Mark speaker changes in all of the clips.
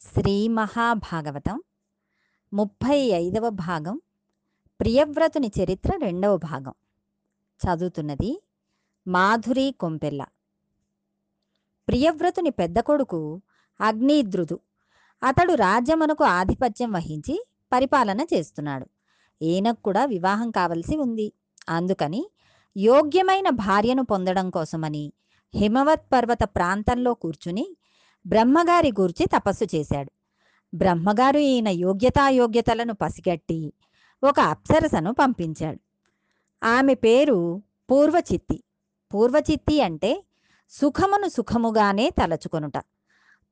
Speaker 1: శ్రీ మహాభాగవతం ముప్పై ఐదవ భాగం ప్రియవ్రతుని చరిత్ర రెండవ భాగం. చదువుతున్నది మాధురి కొంపెల్ల. ప్రియవ్రతుని పెద్ద కొడుకు అగ్నిద్రుదు అతడు రాజ్యమునకు ఆధిపత్యం వహించి పరిపాలన చేస్తున్నాడు. ఈయనకు కూడా వివాహం కావలసి ఉంది. అందుకని యోగ్యమైన భార్యను పొందడం కోసమని హిమవత్ పర్వత ప్రాంతంలో కూర్చుని బ్రహ్మగారి గూర్చి తపస్సు చేశాడు. బ్రహ్మగారు ఈయన యోగ్యతాయోగ్యతలను పసిగట్టి ఒక అప్సరసను పంపించాడు. ఆమె పేరు పూర్వచిత్తి. పూర్వచిత్తి అంటే సుఖమును సుఖముగానే తలచుకొనుట.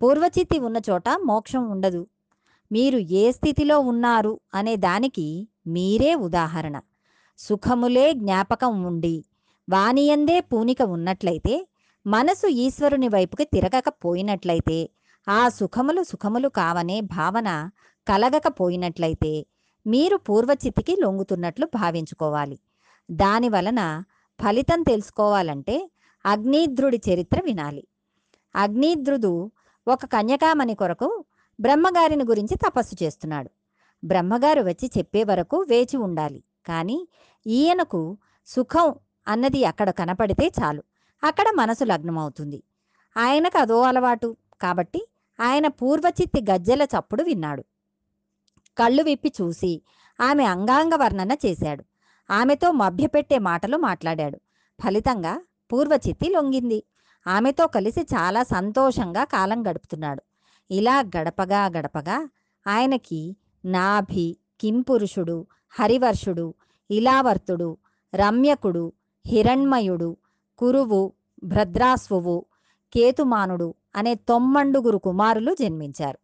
Speaker 1: పూర్వచిత్తి ఉన్న చోట మోక్షం ఉండదు. మీరు ఏ స్థితిలో ఉన్నారు అనే దానికి మీరే ఉదాహరణ. సుఖములే జ్ఞాపకం ఉండి వానియందే పూనిక ఉన్నట్లయితే మనసు ఈశ్వరుని వైపుకి తిరగకపోయినట్లయితే ఆ సుఖములు సుఖములు కావనే భావన కలగకపోయినట్లయితే మీరు పూర్వచితికి లొంగుతున్నట్లు భావించుకోవాలి. దానివలన ఫలితం తెలుసుకోవాలంటే అగ్నిద్రుడి చరిత్ర వినాలి. అగ్నిద్రుడు ఒక కన్యకామణి కొరకు బ్రహ్మగారిని గురించి తపస్సు చేస్తున్నాడు. బ్రహ్మగారు వచ్చి చెప్పే వరకు వేచి ఉండాలి. కానీ ఈయనకు సుఖం అన్నది అక్కడ కనపడితే చాలు. అక్కడ మనసు లగ్నమవుతుంది. ఆయనకు అదో అలవాటు. కాబట్టి ఆయన పూర్వచిత్తి గజ్జెల చప్పుడు విన్నాడు. కళ్ళు విప్పి చూసి ఆమె అంగాంగ వర్ణన చేశాడు. ఆమెతో మభ్యపెట్టే మాటలు మాట్లాడాడు. ఫలితంగా పూర్వచిత్తి లొంగింది. ఆమెతో కలిసి చాలా సంతోషంగా కాలం గడుపుతున్నాడు. ఇలా గడపగా గడపగా ఆయనకి నాభి కింపురుషుడు హరివర్షుడు ఇలావర్తుడు రమ్యకుడు హిరణ్మయుడు కురువు భద్రాశ్వవు కేతుమానుడు అనే తొమ్మండుగురు కుమారులు జన్మించారు.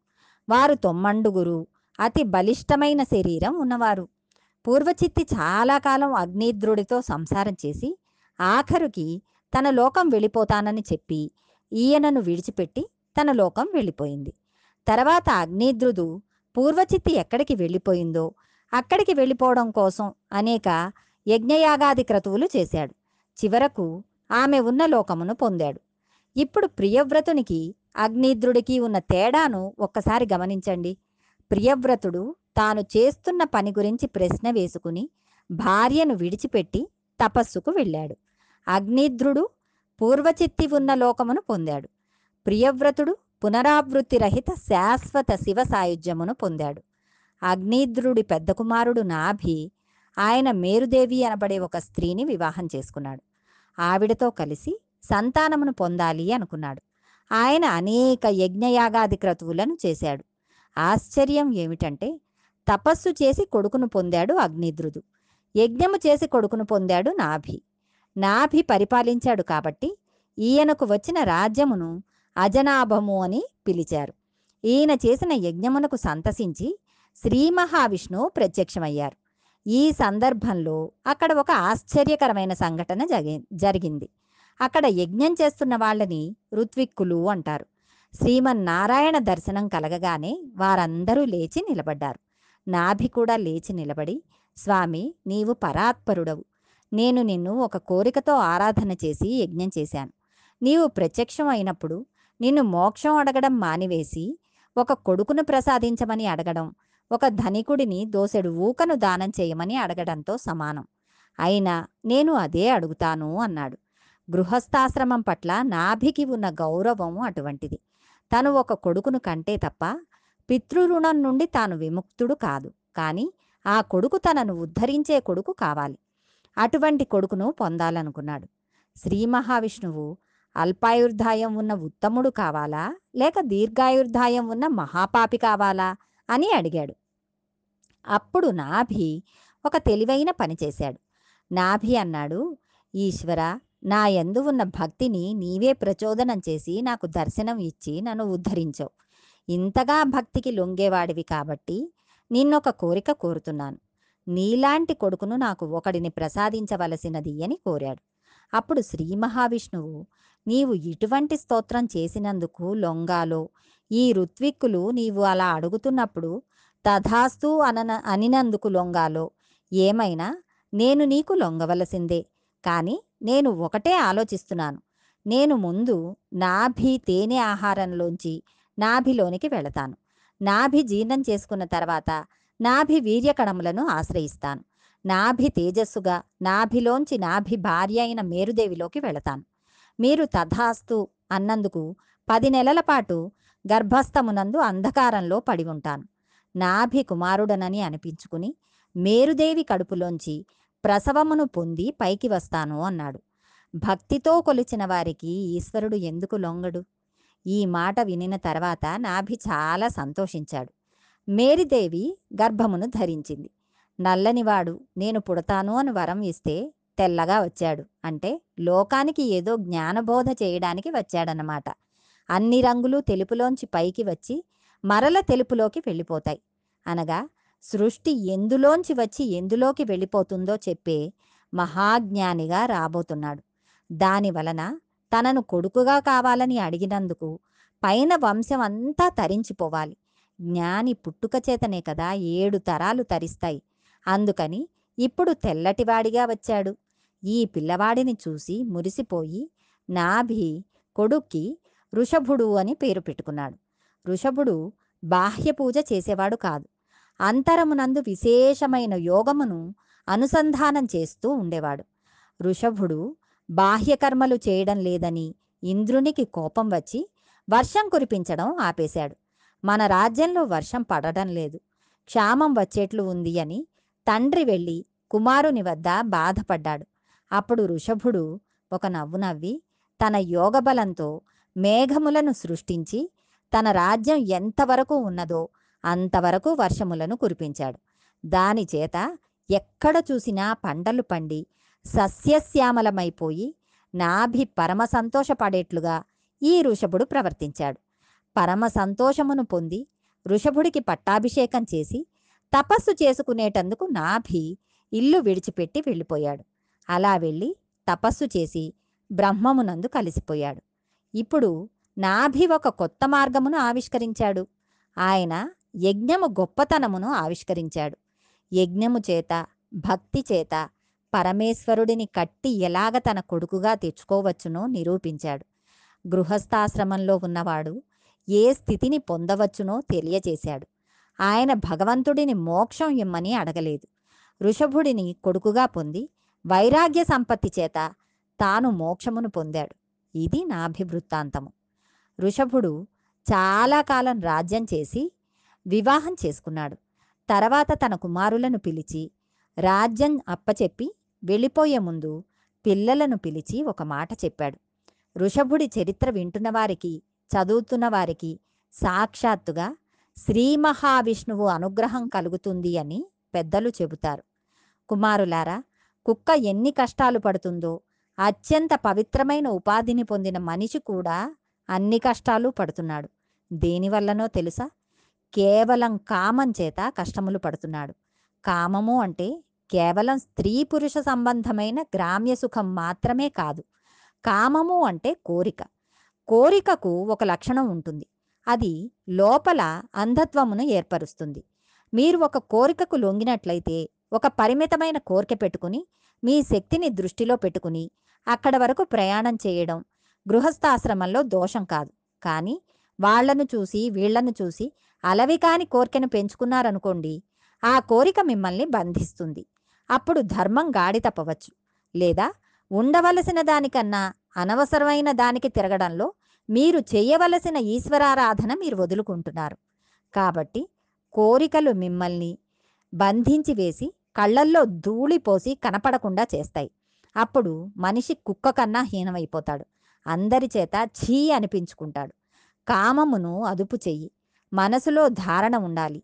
Speaker 1: వారు తొమ్మండుగురు అతి బలిష్టమైన శరీరం ఉన్నవారు. పూర్వచిత్తి చాలా కాలం అగ్నిద్రుడితో సంసారం చేసి ఆఖరుకి తన లోకం వెళ్ళిపోతానని చెప్పి ఈయనను విడిచిపెట్టి తన లోకం వెళ్ళిపోయింది. తర్వాత అగ్నిద్రుడు పూర్వచిత్తి ఎక్కడికి వెళ్ళిపోయిందో అక్కడికి వెళ్ళిపోవడం కోసం అనేక యజ్ఞయాగాది క్రతువులు చేశాడు. చివరకు ఆమె ఉన్న లోకమును పొందాడు. ఇప్పుడు ప్రియవ్రతునికి అగ్నిద్రుడికి ఉన్న తేడాను ఒక్కసారి గమనించండి. ప్రియవ్రతుడు తాను చేస్తున్న పని గురించి ప్రశ్న వేసుకుని భార్యను విడిచిపెట్టి తపస్సుకు వెళ్ళాడు. అగ్నిద్రుడు పూర్వచిత్తి ఉన్న లోకమును పొందాడు. ప్రియవ్రతుడు పునరావృత్తి రహిత శాశ్వత శివ సాయుధ్యమును పొందాడు. అగ్నిద్రుడి పెద్ద కుమారుడు నాభి ఆయన మేరుదేవి అనబడే ఒక స్త్రీని వివాహం చేసుకున్నాడు. ఆవిడతో కలిసి సంతానమును పొందాలి అనుకున్నాడు. ఆయన అనేక యజ్ఞయాగాది క్రతువులను చేశాడు. ఆశ్చర్యం ఏమిటంటే తపస్సు చేసి కొడుకును పొందాడు అగ్నిద్రుడు. యజ్ఞము చేసి కొడుకును పొందాడు నాభి. నాభి పరిపాలించాడు కాబట్టి ఈయనకు వచ్చిన రాజ్యమును అజనాభము అని పిలిచారు. ఈయన చేసిన యజ్ఞమునకు సంతసించి శ్రీ మహావిష్ణువు ప్రత్యక్షమయ్యారు. ఈ సందర్భంలో అక్కడ ఒక ఆశ్చర్యకరమైన సంఘటన జగి జరిగింది. అక్కడ యజ్ఞం చేస్తున్న వాళ్ళని ఋత్విక్కులు అంటారు. శ్రీమన్నారాయణ దర్శనం కలగగానే వారందరూ లేచి నిలబడ్డారు. నాభి కూడా లేచి నిలబడి స్వామి నీవు పరాత్పరుడవు. నేను నిన్ను ఒక కోరికతో ఆరాధన చేసి యజ్ఞం చేశాను. నీవు ప్రత్యక్షం అయినప్పుడు నిన్ను మోక్షం అడగడం మానివేసి ఒక కొడుకును ప్రసాదించమని అడగడం ఒక ధనికుడిని దోసెడు ఊకను దానం చేయమని అడగడంతో సమానం. అయినా నేను అదే అడుగుతాను అన్నాడు. గృహస్థాశ్రమం పట్ల నాభికి ఉన్న గౌరవం అటువంటిది. తను ఒక కొడుకును కంటే తప్ప పితృరుణం నుండి తాను విముక్తుడు కాదు. కానీ ఆ కొడుకు తనను ఉద్ధరించే కొడుకు కావాలి. అటువంటి కొడుకును పొందాలనుకున్నాడు. శ్రీ మహావిష్ణువు అల్పాయుర్ధాయం ఉన్న ఉత్తముడు కావాలా? లేక దీర్ఘాయుర్ధాయం ఉన్న మహాపాపి కావాలా? అని అడిగాడు. అప్పుడు నాభి ఒక తెలివైన పని చేశాడు. నాభి అన్నాడు ఈశ్వర నా యందు ఉన్న భక్తిని నీవే ప్రచోదనం చేసి నాకు దర్శనం ఇచ్చి నన్ను ఉద్ధరించవు. ఇంతగా భక్తికి లొంగేవాడివి కాబట్టి నిన్నొక కోరిక కోరుతున్నాను. నీలాంటి కొడుకును నాకు ఒకడిని ప్రసాదించవలసినది అని కోరాడు. అప్పుడు శ్రీ మహావిష్ణువు నీవు ఇటువంటి స్తోత్రం చేసినందుకు లొంగాలో ఈ ఋత్విక్కులు నీవు అలా అడుగుతున్నప్పుడు తథాస్తు అనన అనినందుకు లొంగాలో. ఏమైనా? నేను నీకు లొంగవలసిందే. కానీ నేను ఒకటే ఆలోచిస్తున్నాను. నేను ముందు నాభి తేనె ఆహారంలోంచి నాభిలోనికి వెళతాను. నాభి జీర్ణం చేసుకున్న తర్వాత నాభి వీర్యకణములను ఆశ్రయిస్తాను. నాభి తేజస్సుగా నాభిలోంచి నాభి భార్య అయిన మేరుదేవిలోకి వెళతాను. మీరు తథాస్తు అన్నందుకు పది నెలల పాటు గర్భస్థమునందు అంధకారంలో పడి ఉంటాను. నాభి కుమారుడనని అనిపించుకుని మేరుదేవి కడుపులోంచి ప్రసవమును పొంది పైకి వస్తాను అన్నాడు. భక్తితో కొలిచిన వారికి ఈశ్వరుడు ఎందుకు లొంగడు? ఈ మాట వినిన తర్వాత నాభి చాలా సంతోషించాడు. మేరీదేవి గర్భమును ధరించింది. నల్లనివాడు నేను పుడతాను అని వరం ఇస్తే తెల్లగా వచ్చాడు. అంటే లోకానికి ఏదో జ్ఞానబోధ చేయడానికి వచ్చాడనమాట అన్ని రంగులు తెలుపులోంచి పైకి వచ్చి మరల తెలుపులోకి వెళ్ళిపోతాయి. అనగా సృష్టి ఎందులోంచి వచ్చి ఎందులోకి వెళ్ళిపోతుందో చెప్పే మహాజ్ఞానిగా రాబోతున్నాడు. దాని వలన తనను కొడుకుగా కావాలని అడిగినందుకు పైన వంశం అంతా తరించిపోవాలి. జ్ఞాని పుట్టుక చేతనే కదా ఏడు తరాలు తరిస్తాయి. అందుకని ఇప్పుడు తెల్లటివాడిగా వచ్చాడు. ఈ పిల్లవాడిని చూసి మురిసిపోయి నాభి కొడుక్కి వృషభుడు అని పేరు పెట్టుకున్నాడు. వృషభుడు బాహ్య పూజ చేసేవాడు కాదు. అంతరమునందు విశేషమైన యోగమును అనుసంధానం చేస్తూ ఉండేవాడు. వృషభుడు బాహ్యకర్మలు చేయడం లేదని ఇంద్రునికి కోపం వచ్చి వర్షం కురిపించడం ఆపేశాడు. మన రాజ్యంలో వర్షం పడడం లేదు. క్షామం వచ్చేట్లు ఉంది అని తండ్రి వెళ్ళి కుమారుని వద్ద బాధపడ్డాడు. అప్పుడు ఋషభుడు ఒక నవ్వు నవ్వి తన యోగబలంతో మేఘములను సృష్టించి తన రాజ్యం ఎంతవరకు ఉన్నదో అంతవరకు వర్షములను కురిపించాడు. దానిచేత ఎక్కడ చూసినా పంటలు పండి సస్యశ్యామలమైపోయి నాభి పరమ సంతోషపడేట్లుగా ఈ ఋషభుడు ప్రవర్తించాడు. పరమ సంతోషమును పొంది ఋషభుడికి పట్టాభిషేకం చేసి తపస్సు చేసుకునేటందుకు నాభి ఇల్లు విడిచిపెట్టి వెళ్ళిపోయాడు. అలా వెళ్ళి తపస్సు చేసి బ్రహ్మమునందు కలిసిపోయాడు. ఇప్పుడు నాభి ఒక కొత్త మార్గమును ఆవిష్కరించాడు. ఆయన యజ్ఞము గొప్పతనమును ఆవిష్కరించాడు. యజ్ఞము చేత భక్తి చేత పరమేశ్వరుడిని కట్టి ఎలాగ తన కొడుకుగా తెచ్చుకోవచ్చునో నిరూపించాడు. గృహస్థాశ్రమంలో ఉన్నవాడు ఏ స్థితిని పొందవచ్చునో తెలియజేశాడు. ఆయన భగవంతుడిని మోక్షం ఇమ్మని అడగలేదు. ఋషభుడిని కొడుకుగా పొంది వైరాగ్య సంపత్తి చేత తాను మోక్షమును పొందాడు. ఇది నాభివృత్తాంతము ఋషభుడు చాలా కాలం రాజ్యం చేసి వివాహం చేసుకున్నాడు. తర్వాత తన కుమారులను పిలిచి రాజ్యం అప్పచెప్పి వెళ్ళిపోయే ముందు పిల్లలను పిలిచి ఒక మాట చెప్పాడు. ఋషభుడి చరిత్ర వింటున్న వారికి చదువుతున్న వారికి సాక్షాత్తుగా శ్రీ మహావిష్ణువు అనుగ్రహం కలుగుతుంది అని పెద్దలు చెబుతారు. కుమారులారా కుక్క ఎన్ని కష్టాలు పడుతుందో అత్యంత పవిత్రమైన ఉపాధిని పొందిన మనిషి కూడా అన్ని కష్టాలు పడుతున్నాడు. దేనివల్లనో తెలుసా? కేవలం కామం చేత కష్టములు పడుతున్నాడు. కామము అంటే కేవలం స్త్రీ పురుష సంబంధమైన గ్రామ్య సుఖం మాత్రమే కాదు. కామము అంటే కోరిక. కోరికకు ఒక లక్షణం ఉంటుంది. అది లోపల అంధత్వమును ఏర్పరుస్తుంది. మీరు ఒక కోరికకు లొంగినట్లయితే ఒక పరిమితమైన కోరిక పెట్టుకుని మీ శక్తిని దృష్టిలో పెట్టుకుని అక్కడ వరకు ప్రయాణం చేయడం గృహస్థాశ్రమంలో దోషం కాదు. కానీ వాళ్ళను చూసి వీళ్ళను చూసి అలవి కాని కోరికను పెంచుకున్నారనుకోండి ఆ కోరిక మిమ్మల్ని బంధిస్తుంది. అప్పుడు ధర్మం గాడి తప్పవచ్చు. లేదా ఉండవలసిన దానికన్నా అనవసరమైన దానికి తిరగడంలో మీరు చేయవలసిన ఈశ్వరారాధన మీరు వదులుకుంటున్నారు. కాబట్టి కోరికలు మిమ్మల్ని బంధించి వేసి కళ్ళల్లో ధూళి పోసి కనపడకుండా చేస్తాయి. అప్పుడు మనిషి కుక్క కన్నా హీనమైపోతాడు. అందరి చేత ఛీ అనిపించుకుంటాడు. కామమును అదుపు చెయ్యి. మనసులో ధారణ ఉండాలి.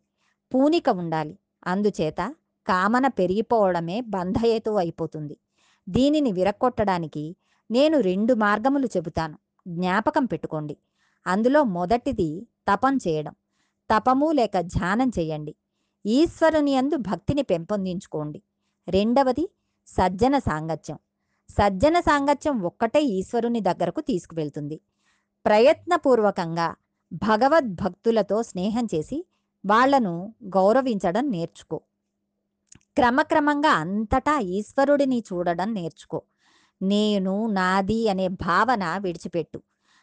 Speaker 1: పూనిక ఉండాలి. అందుచేత కామన పెరిగిపోవడమే బంధహేతు అయిపోతుంది. దీనిని విరక్కొట్టడానికి నేను రెండు మార్గములు చెబుతాను. జ్ఞాపకం పెట్టుకోండి. అందులో మొదటిది తపం చేయడం. తపము లేక ధ్యానం చేయండి. ఈశ్వరుని యందు భక్తిని పెంపొందించుకోండి. రెండవది సజ్జన సాంగత్యం. సజ్జన సాంగత్యం ఒక్కటే ఈశ్వరుని దగ్గరకు తీసుకువెళ్తుంది. ప్రయత్నపూర్వకంగా భగవద్భక్తులతో స్నేహం చేసి వాళ్ళను గౌరవించడం నేర్చుకో. క్రమక్రమంగా అంతటా ఈశ్వరుడిని చూడడం నేర్చుకో. నేను నాది అనే భావన విడిచిపెట్టు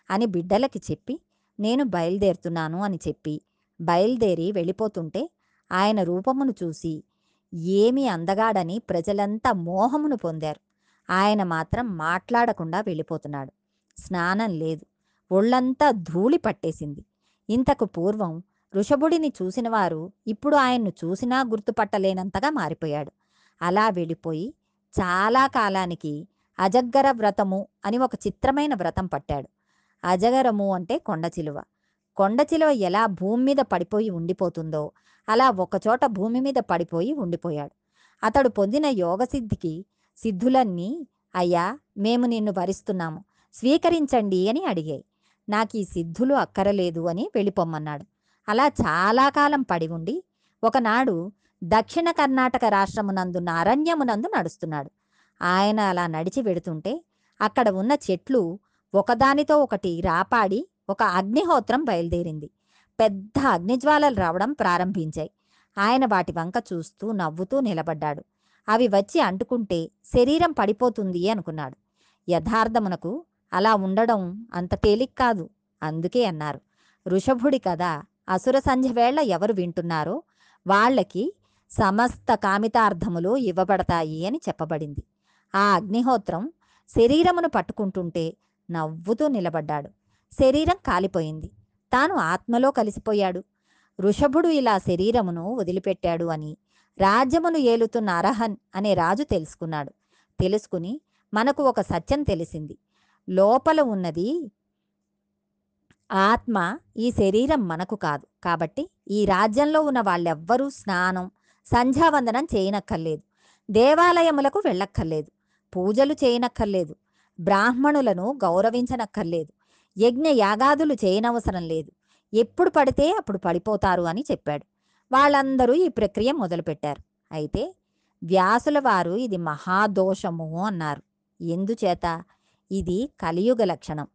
Speaker 1: అని బిడ్డలకి చెప్పి నేను బయలుదేరుతున్నాను అని చెప్పి బయలుదేరి వెళ్ళిపోతుంటే ఆయన రూపమును చూసి ఏమి అందగాడని ప్రజలంతా మోహమును పొందారు. ఆయన మాత్రం మాట్లాడకుండా వెళ్ళిపోతున్నాడు. స్నానం లేదు. ఒళ్ళంతా ధూళి పట్టేసింది. ఇంతకు పూర్వం ఋషభుడిని చూసినవారు ఇప్పుడు ఆయన్ను చూసినా గుర్తుపట్టలేనంతగా మారిపోయాడు. అలా వెళ్ళిపోయి చాలా కాలానికి అజగ్గర వ్రతము అని ఒక చిత్రమైన వ్రతం పట్టాడు. అజగరము అంటే కొండ చిలువ. కొండ చిలువ ఎలా భూమి మీద పడిపోయి ఉండిపోతుందో అలా ఒకచోట భూమి మీద పడిపోయి ఉండిపోయాడు. అతడు పొందిన యోగసిద్ధికి సిద్ధులన్నీ అయ్యా మేము నిన్ను భరిస్తున్నాము స్వీకరించండి అని అడిగాయి. నాకు ఈ సిద్ధులు అక్కరలేదు అని వెళ్ళిపోమ్మన్నాడు. అలా చాలా కాలం పడి ఉండి ఒకనాడు దక్షిణ కర్ణాటక రాష్ట్రమునందున్న అరణ్యమునందు నడుస్తున్నాడు. ఆయన అలా నడిచి వెడుతుంటే అక్కడ ఉన్న చెట్లు ఒకదానితో ఒకటి రాపాడి ఒక అగ్నిహోత్రం బయలుదేరింది. పెద్ద అగ్నిజ్వాలలు రావడం ప్రారంభించాయి. ఆయన వాటి వంక చూస్తూ నవ్వుతూ నిలబడ్డాడు. అవి వచ్చి అంటుకుంటే శరీరం పడిపోతుంది అనుకున్నాడు. యథార్థమునకు అలా ఉండడం అంత తేలిక్ కాదు అందుకే అన్నారు. ఋషభుడి కథ అసుర సంధ్య వేళ ఎవరు వింటున్నారో వాళ్ళకి సమస్త కామితార్థములు ఇవ్వబడతాయి అని చెప్పబడింది. ఆ అగ్నిహోత్రం శరీరమును పట్టుకుంటుంటే నవ్వుతూ నిలబడ్డాడు. శరీరం కాలిపోయింది. తాను ఆత్మలో కలిసిపోయాడు. ఋషభుడు ఇలా శరీరమును వదిలిపెట్టాడు అని రాజ్యమును ఏలుతున్న అరహన్ అనే రాజు తెలుసుకున్నాడు. తెలుసుకుని మనకు ఒక సత్యం తెలిసింది. లోపల ఉన్నది ఆత్మ ఈ శరీరం మనకు కాదు. కాబట్టి ఈ రాజ్యంలో ఉన్న వాళ్ళెవ్వరూ స్నానం సంధ్యావందనం చేయనక్కర్లేదు. దేవాలయములకు వెళ్ళక్కర్లేదు. పూజలు చేయనక్కర్లేదు. బ్రాహ్మణులను గౌరవించనక్కర్లేదు. యజ్ఞ యాగాదులు చేయనవసరం లేదు. ఎప్పుడు పడితే అప్పుడు పడిపోతారు అని చెప్పాడు. వాళ్ళందరూ ఈ ప్రక్రియ మొదలుపెట్టారు. అయితే వ్యాసుల వారు ఇది మహాదోషము అన్నారు. ఎందుచేత? ఇది కలియుగ లక్షణం.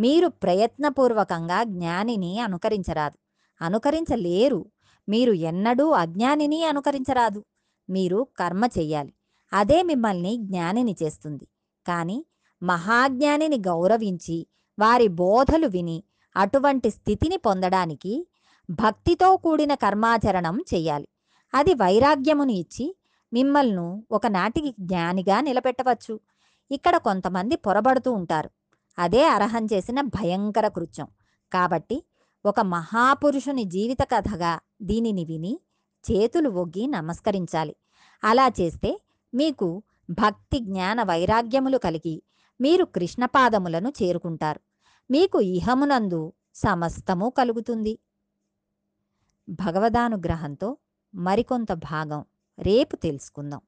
Speaker 1: మీరు ప్రయత్నపూర్వకంగా జ్ఞానిని అనుకరించరాదు. అనుకరించలేరు. మీరు ఎన్నడూ అజ్ఞానిని అనుకరించరాదు. మీరు కర్మ చెయ్యాలి. అదే మిమ్మల్ని జ్ఞానిని చేస్తుంది. కానీ మహాజ్ఞానిని గౌరవించి వారి బోధలు విని అటువంటి స్థితిని పొందడానికి భక్తితో కూడిన కర్మాచరణం చేయాలి. అది వైరాగ్యమును ఇచ్చి మిమ్మల్ని ఒకనాటికి జ్ఞానిగా నిలబెట్టవచ్చు. ఇక్కడ కొంతమంది పొరబడుతూ ఉంటారు. అదే అర్హం చేసిన భయంకర కృత్యం. కాబట్టి ఒక మహాపురుషుని జీవిత కథగా దీనిని విని చేతులు ఒగ్గి నమస్కరించాలి. అలా చేస్తే మీకు భక్తి జ్ఞాన వైరాగ్యములు కలిగి మీరు కృష్ణపాదములను చేరుకుంటారు. మీకు ఇహమునందు సమస్తము కలుగుతుంది. భగవదానుగ్రహంతో మరికొంత భాగం రేపు తెలుసుకుందాం.